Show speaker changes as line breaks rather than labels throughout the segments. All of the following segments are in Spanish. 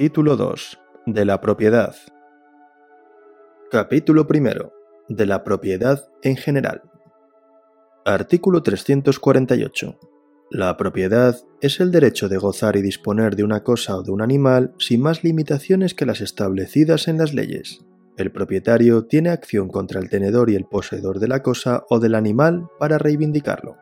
Título 2. De la propiedad. Capítulo 1. De la propiedad en general. Artículo 348. La propiedad es el derecho de gozar y disponer de una cosa o de un animal sin más limitaciones que las establecidas en las leyes. El propietario tiene acción contra el tenedor y el poseedor de la cosa o del animal para reivindicarlo.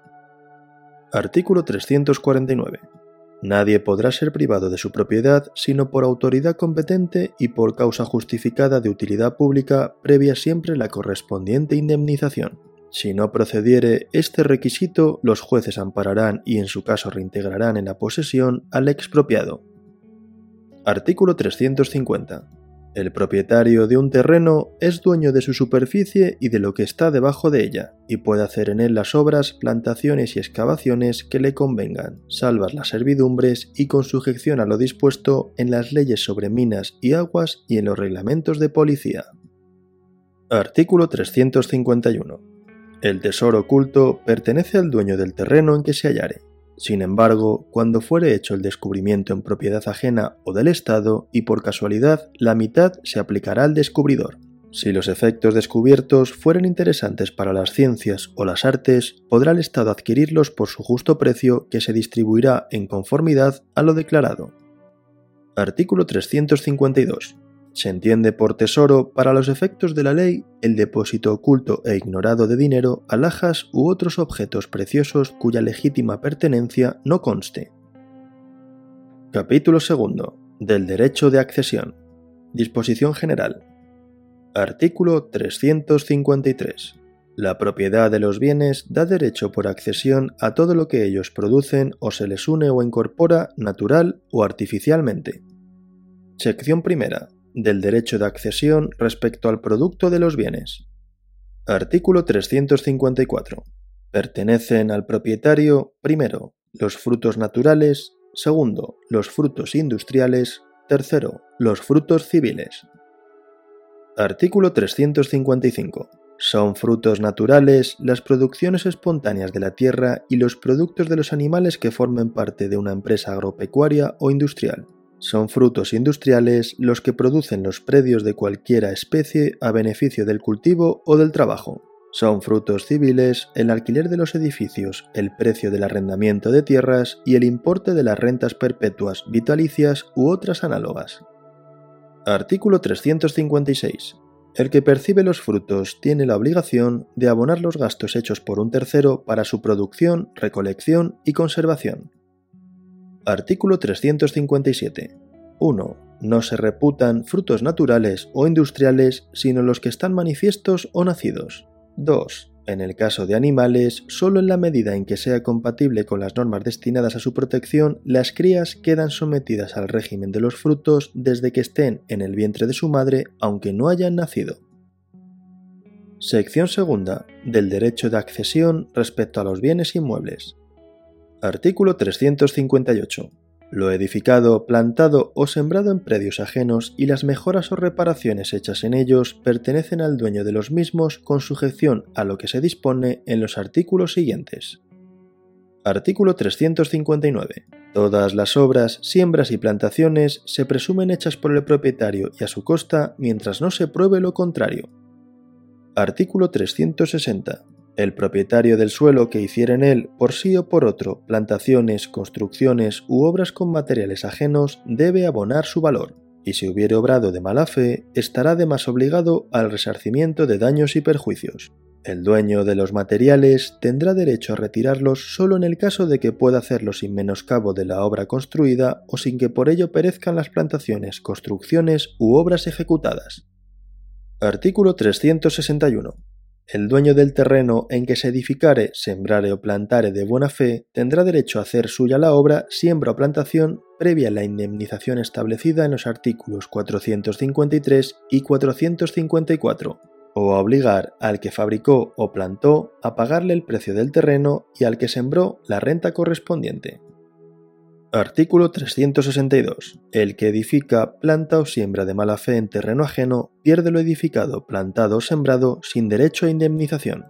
Artículo 349. Nadie podrá ser privado de su propiedad sino por autoridad competente y por causa justificada de utilidad pública previa siempre la correspondiente indemnización. Si no procediere este requisito, los jueces ampararán y en su caso reintegrarán en la posesión al expropiado. Artículo 350. El propietario de un terreno es dueño de su superficie y de lo que está debajo de ella, y puede hacer en él las obras, plantaciones y excavaciones que le convengan, salvas las servidumbres y con sujeción a lo dispuesto en las leyes sobre minas y aguas y en los reglamentos de policía. Artículo 351. El tesoro oculto pertenece al dueño del terreno en que se hallare, sin embargo, cuando fuere hecho el descubrimiento en propiedad ajena o del Estado y por casualidad, la mitad se aplicará al descubridor. Si los efectos descubiertos fueren interesantes para las ciencias o las artes, podrá el Estado adquirirlos por su justo precio que se distribuirá en conformidad a lo declarado. Artículo 352. Se entiende por tesoro, para los efectos de la ley, el depósito oculto e ignorado de dinero, alhajas u otros objetos preciosos cuya legítima pertenencia no conste. Capítulo 2. Del derecho de accesión. Disposición general. Artículo 353. La propiedad de los bienes da derecho por accesión a todo lo que ellos producen o se les une o incorpora natural o artificialmente. Sección primera del derecho de accesión respecto al producto de los bienes. Artículo 354. Pertenecen al propietario, primero, los frutos naturales, segundo, los frutos industriales, tercero, los frutos civiles. Artículo 355. Son frutos naturales las producciones espontáneas de la tierra y los productos de los animales que formen parte de una empresa agropecuaria o industrial. Son frutos industriales los que producen los predios de cualquiera especie a beneficio del cultivo o del trabajo. Son frutos civiles el alquiler de los edificios, el precio del arrendamiento de tierras y el importe de las rentas perpetuas, vitalicias u otras análogas. Artículo 356. El que percibe los frutos tiene la obligación de abonar los gastos hechos por un tercero para su producción, recolección y conservación. Artículo 357. 1. No se reputan frutos naturales o industriales sino los que están manifiestos o nacidos. 2. En el caso de animales, solo en la medida en que sea compatible con las normas destinadas a su protección, las crías quedan sometidas al régimen de los frutos desde que estén en el vientre de su madre, aunque no hayan nacido. Sección segunda. Del derecho de accesión respecto a los bienes inmuebles. Artículo 358. Lo edificado, plantado o sembrado en predios ajenos y las mejoras o reparaciones hechas en ellos pertenecen al dueño de los mismos con sujeción a lo que se dispone en los artículos siguientes. Artículo 359. Todas las obras, siembras y plantaciones se presumen hechas por el propietario y a su costa mientras no se pruebe lo contrario. Artículo 360. El propietario del suelo que hiciera en él, por sí o por otro, plantaciones, construcciones u obras con materiales ajenos, debe abonar su valor, y si hubiere obrado de mala fe, estará de más obligado al resarcimiento de daños y perjuicios. El dueño de los materiales tendrá derecho a retirarlos solo en el caso de que pueda hacerlo sin menoscabo de la obra construida o sin que por ello perezcan las plantaciones, construcciones u obras ejecutadas. Artículo 361. El dueño del terreno en que se edificare, sembrare o plantare de buena fe, tendrá derecho a hacer suya la obra, siembra o plantación, previa la indemnización establecida en los artículos 453 y 454, o a obligar al que fabricó o plantó a pagarle el precio del terreno y al que sembró la renta correspondiente. Artículo 362. El que edifica, planta o siembra de mala fe en terreno ajeno pierde lo edificado, plantado o sembrado sin derecho a indemnización.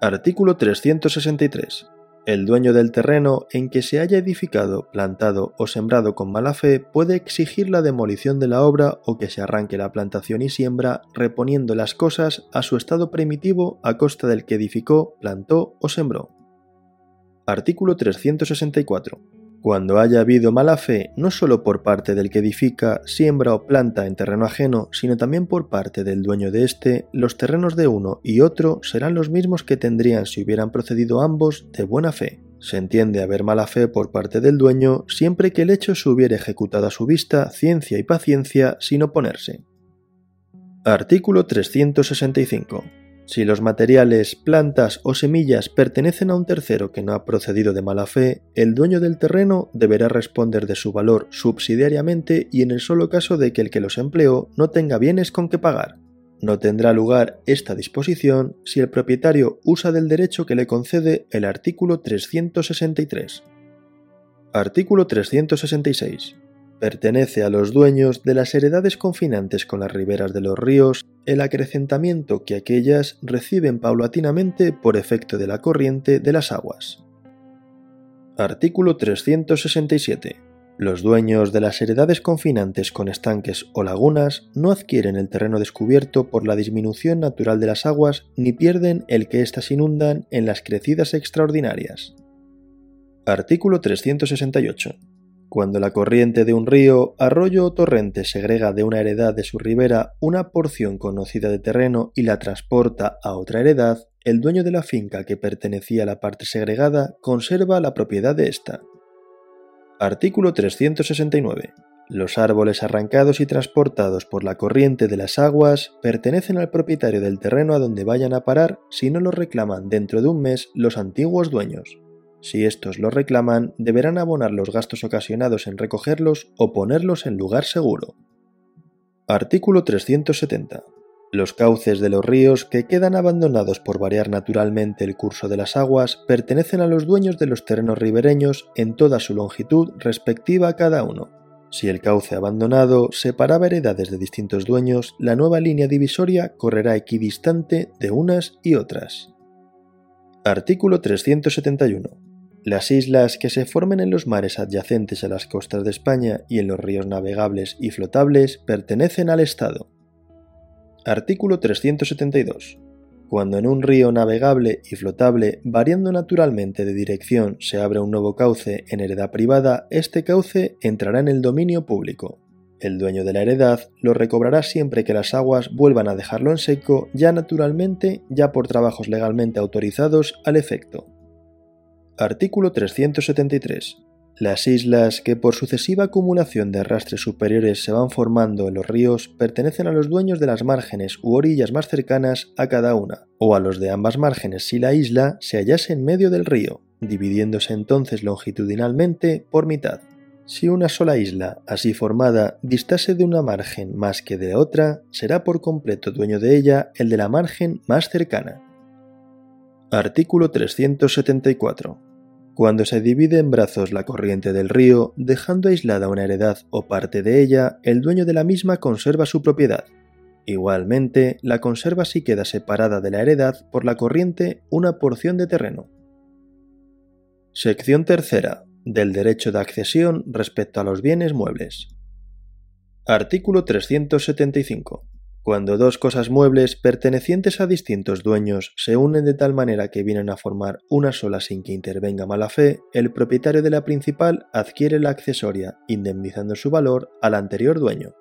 Artículo 363. El dueño del terreno en que se haya edificado, plantado o sembrado con mala fe puede exigir la demolición de la obra o que se arranque la plantación y siembra, reponiendo las cosas a su estado primitivo a costa del que edificó, plantó o sembró. Artículo 364. Cuando haya habido mala fe, no solo por parte del que edifica, siembra o planta en terreno ajeno, sino también por parte del dueño de éste, los terrenos de uno y otro serán los mismos que tendrían si hubieran procedido ambos de buena fe. Se entiende haber mala fe por parte del dueño siempre que el hecho se hubiera ejecutado a su vista, ciencia y paciencia, sin oponerse. Artículo 365. Si los materiales, plantas o semillas pertenecen a un tercero que no ha procedido de mala fe, el dueño del terreno deberá responder de su valor subsidiariamente y en el solo caso de que el que los empleó no tenga bienes con que pagar. No tendrá lugar esta disposición si el propietario usa del derecho que le concede el artículo 363. Artículo 366 pertenece a los dueños de las heredades confinantes con las riberas de los ríos el acrecentamiento que aquellas reciben paulatinamente por efecto de la corriente de las aguas. Artículo 367. Los dueños de las heredades confinantes con estanques o lagunas no adquieren el terreno descubierto por la disminución natural de las aguas ni pierden el que éstas inundan en las crecidas extraordinarias. Artículo 368 cuando la corriente de un río, arroyo o torrente segrega de una heredad de su ribera una porción conocida de terreno y la transporta a otra heredad, el dueño de la finca que pertenecía a la parte segregada conserva la propiedad de ésta. Artículo 369. Los árboles arrancados y transportados por la corriente de las aguas pertenecen al propietario del terreno a donde vayan a parar si no los reclaman dentro de un mes los antiguos dueños. Si estos lo reclaman, deberán abonar los gastos ocasionados en recogerlos o ponerlos en lugar seguro. Artículo 370. Los cauces de los ríos que quedan abandonados por variar naturalmente el curso de las aguas pertenecen a los dueños de los terrenos ribereños en toda su longitud respectiva a cada uno. Si el cauce abandonado separaba heredades de distintos dueños, la nueva línea divisoria correrá equidistante de unas y otras. Artículo 371. Las islas que se formen en los mares adyacentes a las costas de España y en los ríos navegables y flotables pertenecen al Estado. Artículo 372. Cuando en un río navegable y flotable, variando naturalmente de dirección, se abre un nuevo cauce en heredad privada, este cauce entrará en el dominio público. El dueño de la heredad lo recobrará siempre que las aguas vuelvan a dejarlo en seco, ya naturalmente, ya por trabajos legalmente autorizados al efecto. Artículo 373. Las islas que por sucesiva acumulación de arrastres superiores se van formando en los ríos pertenecen a los dueños de las márgenes u orillas más cercanas a cada una, o a los de ambas márgenes si la isla se hallase en medio del río, dividiéndose entonces longitudinalmente por mitad. Si una sola isla, así formada, distase de una margen más que de otra, será por completo dueño de ella el de la margen más cercana. Artículo 374 cuando se divide en brazos la corriente del río, dejando aislada una heredad o parte de ella, el dueño de la misma conserva su propiedad. Igualmente, la conserva si queda separada de la heredad por la corriente una porción de terreno. Sección tercera. Del derecho de accesión respecto a los bienes muebles. Artículo 375. Cuando dos cosas muebles pertenecientes a distintos dueños se unen de tal manera que vienen a formar una sola sin que intervenga mala fe, el propietario de la principal adquiere la accesoria, indemnizando su valor al anterior dueño.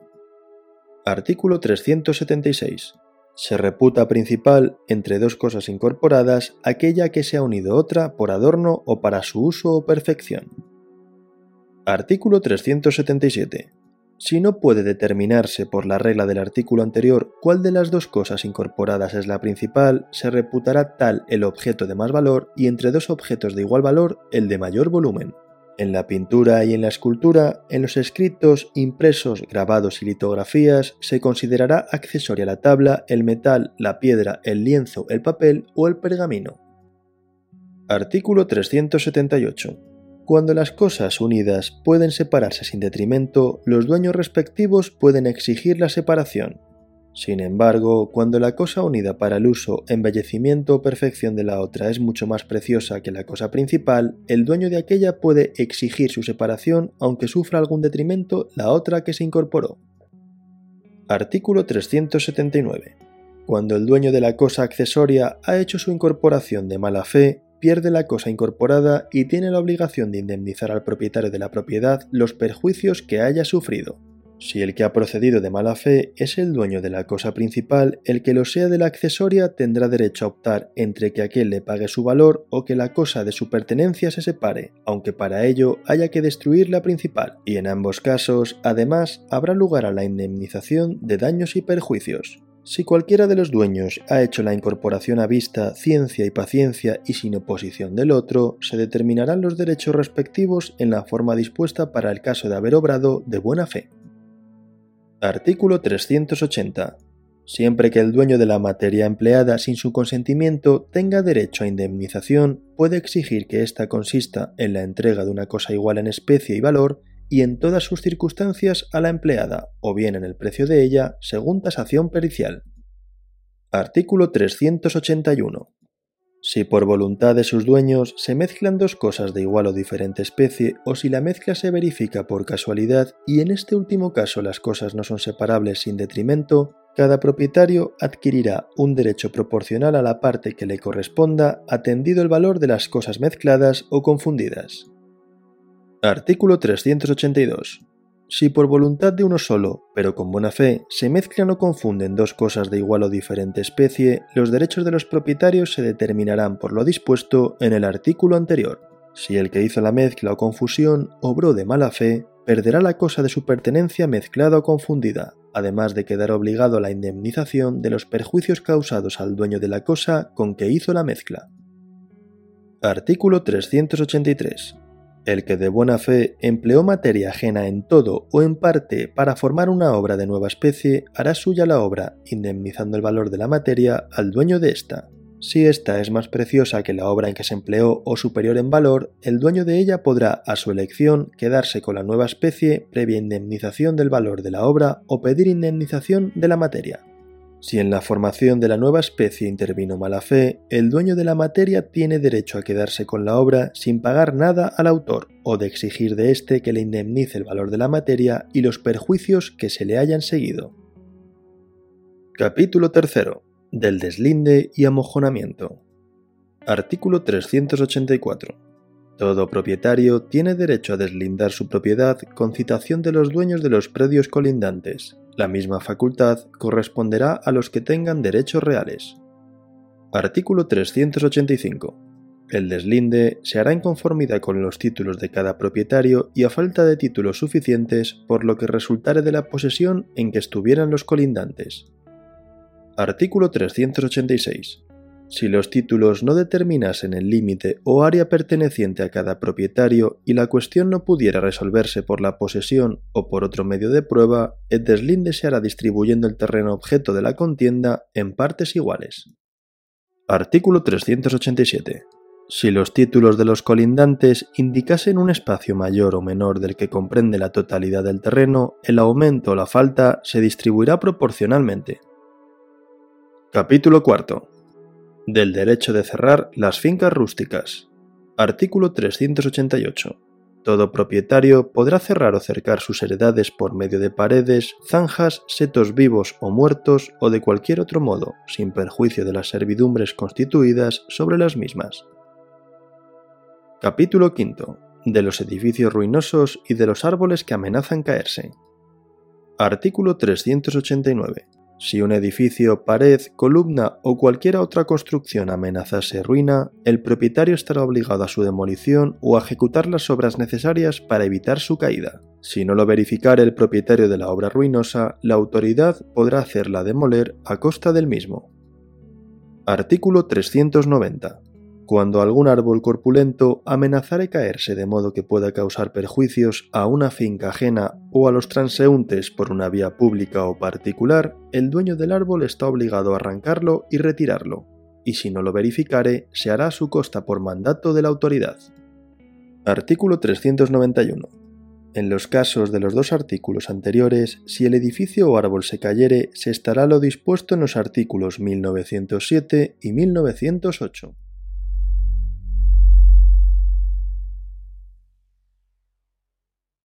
Artículo 376. Se reputa principal entre dos cosas incorporadas aquella que se ha unido otra por adorno o para su uso o perfección. Artículo 377. Si no puede determinarse por la regla del artículo anterior cuál de las dos cosas incorporadas es la principal, se reputará tal el objeto de más valor y entre dos objetos de igual valor el de mayor volumen. En la pintura y en la escultura, en los escritos, impresos, grabados y litografías, se considerará accesoria la tabla, el metal, la piedra, el lienzo, el papel o el pergamino. Artículo 378. Cuando las cosas unidas pueden separarse sin detrimento, los dueños respectivos pueden exigir la separación. Sin embargo, cuando la cosa unida para el uso, embellecimiento o perfección de la otra es mucho más preciosa que la cosa principal, el dueño de aquella puede exigir su separación aunque sufra algún detrimento la otra que se incorporó. Artículo 379. Cuando el dueño de la cosa accesoria ha hecho su incorporación de mala fe, pierde la cosa incorporada y tiene la obligación de indemnizar al propietario de la propiedad los perjuicios que haya sufrido. Si el que ha procedido de mala fe es el dueño de la cosa principal, el que lo sea de la accesoria tendrá derecho a optar entre que aquel le pague su valor o que la cosa de su pertenencia se separe, aunque para ello haya que destruir la principal, y en ambos casos, además, habrá lugar a la indemnización de daños y perjuicios. Si cualquiera de los dueños ha hecho la incorporación a vista, ciencia y paciencia y sin oposición del otro, se determinarán los derechos respectivos en la forma dispuesta para el caso de haber obrado de buena fe. Artículo 380. Siempre que el dueño de la materia empleada sin su consentimiento tenga derecho a indemnización, puede exigir que ésta consista en la entrega de una cosa igual en especie y valor y en todas sus circunstancias a la empleada, o bien en el precio de ella, según tasación pericial. Artículo 381. Si por voluntad de sus dueños se mezclan dos cosas de igual o diferente especie, o si la mezcla se verifica por casualidad y en este último caso las cosas no son separables sin detrimento, cada propietario adquirirá un derecho proporcional a la parte que le corresponda atendido el valor de las cosas mezcladas o confundidas. Artículo 382. Si por voluntad de uno solo, pero con buena fe, se mezclan o confunden dos cosas de igual o diferente especie, los derechos de los propietarios se determinarán por lo dispuesto en el artículo anterior. Si el que hizo la mezcla o confusión obró de mala fe, perderá la cosa de su pertenencia mezclada o confundida, además de quedar obligado a la indemnización de los perjuicios causados al dueño de la cosa con que hizo la mezcla. Artículo 383. El que de buena fe empleó materia ajena en todo o en parte para formar una obra de nueva especie, hará suya la obra, indemnizando el valor de la materia al dueño de ésta. Si ésta es más preciosa que la obra en que se empleó o superior en valor, el dueño de ella podrá, a su elección, quedarse con la nueva especie previa indemnización del valor de la obra o pedir indemnización de la materia. Si en la formación de la nueva especie intervino mala fe, el dueño de la materia tiene derecho a quedarse con la obra sin pagar nada al autor o de exigir de éste que le indemnice el valor de la materia y los perjuicios que se le hayan seguido. Capítulo 3. Del deslinde y amojonamiento. Artículo 384. Todo propietario tiene derecho a deslindar su propiedad con citación de los dueños de los predios colindantes, la misma facultad corresponderá a los que tengan derechos reales. Artículo 385. El deslinde se hará en conformidad con los títulos de cada propietario y a falta de títulos suficientes por lo que resultare de la posesión en que estuvieran los colindantes. Artículo 386. Si los títulos no determinasen el límite o área perteneciente a cada propietario y la cuestión no pudiera resolverse por la posesión o por otro medio de prueba, el deslinde se hará distribuyendo el terreno objeto de la contienda en partes iguales. Artículo 387. Si los títulos de los colindantes indicasen un espacio mayor o menor del que comprende la totalidad del terreno, el aumento o la falta se distribuirá proporcionalmente. Capítulo 4 del derecho de cerrar las fincas rústicas. Artículo 388. Todo propietario podrá cerrar o cercar sus heredades por medio de paredes, zanjas, setos vivos o muertos o de cualquier otro modo, sin perjuicio de las servidumbres constituidas sobre las mismas. Capítulo 5. De los edificios ruinosos y de los árboles que amenazan caerse. Artículo 389. Si un edificio, pared, columna o cualquier otra construcción amenazase ruina, el propietario estará obligado a su demolición o a ejecutar las obras necesarias para evitar su caída. Si no lo verificare el propietario de la obra ruinosa, la autoridad podrá hacerla demoler a costa del mismo. Artículo 390 cuando algún árbol corpulento amenazare caerse de modo que pueda causar perjuicios a una finca ajena o a los transeúntes por una vía pública o particular, el dueño del árbol está obligado a arrancarlo y retirarlo, y si no lo verificare, se hará a su costa por mandato de la autoridad. Artículo 391. En los casos de los dos artículos anteriores, si el edificio o árbol se cayere, se estará lo dispuesto en los artículos 1907 y 1908.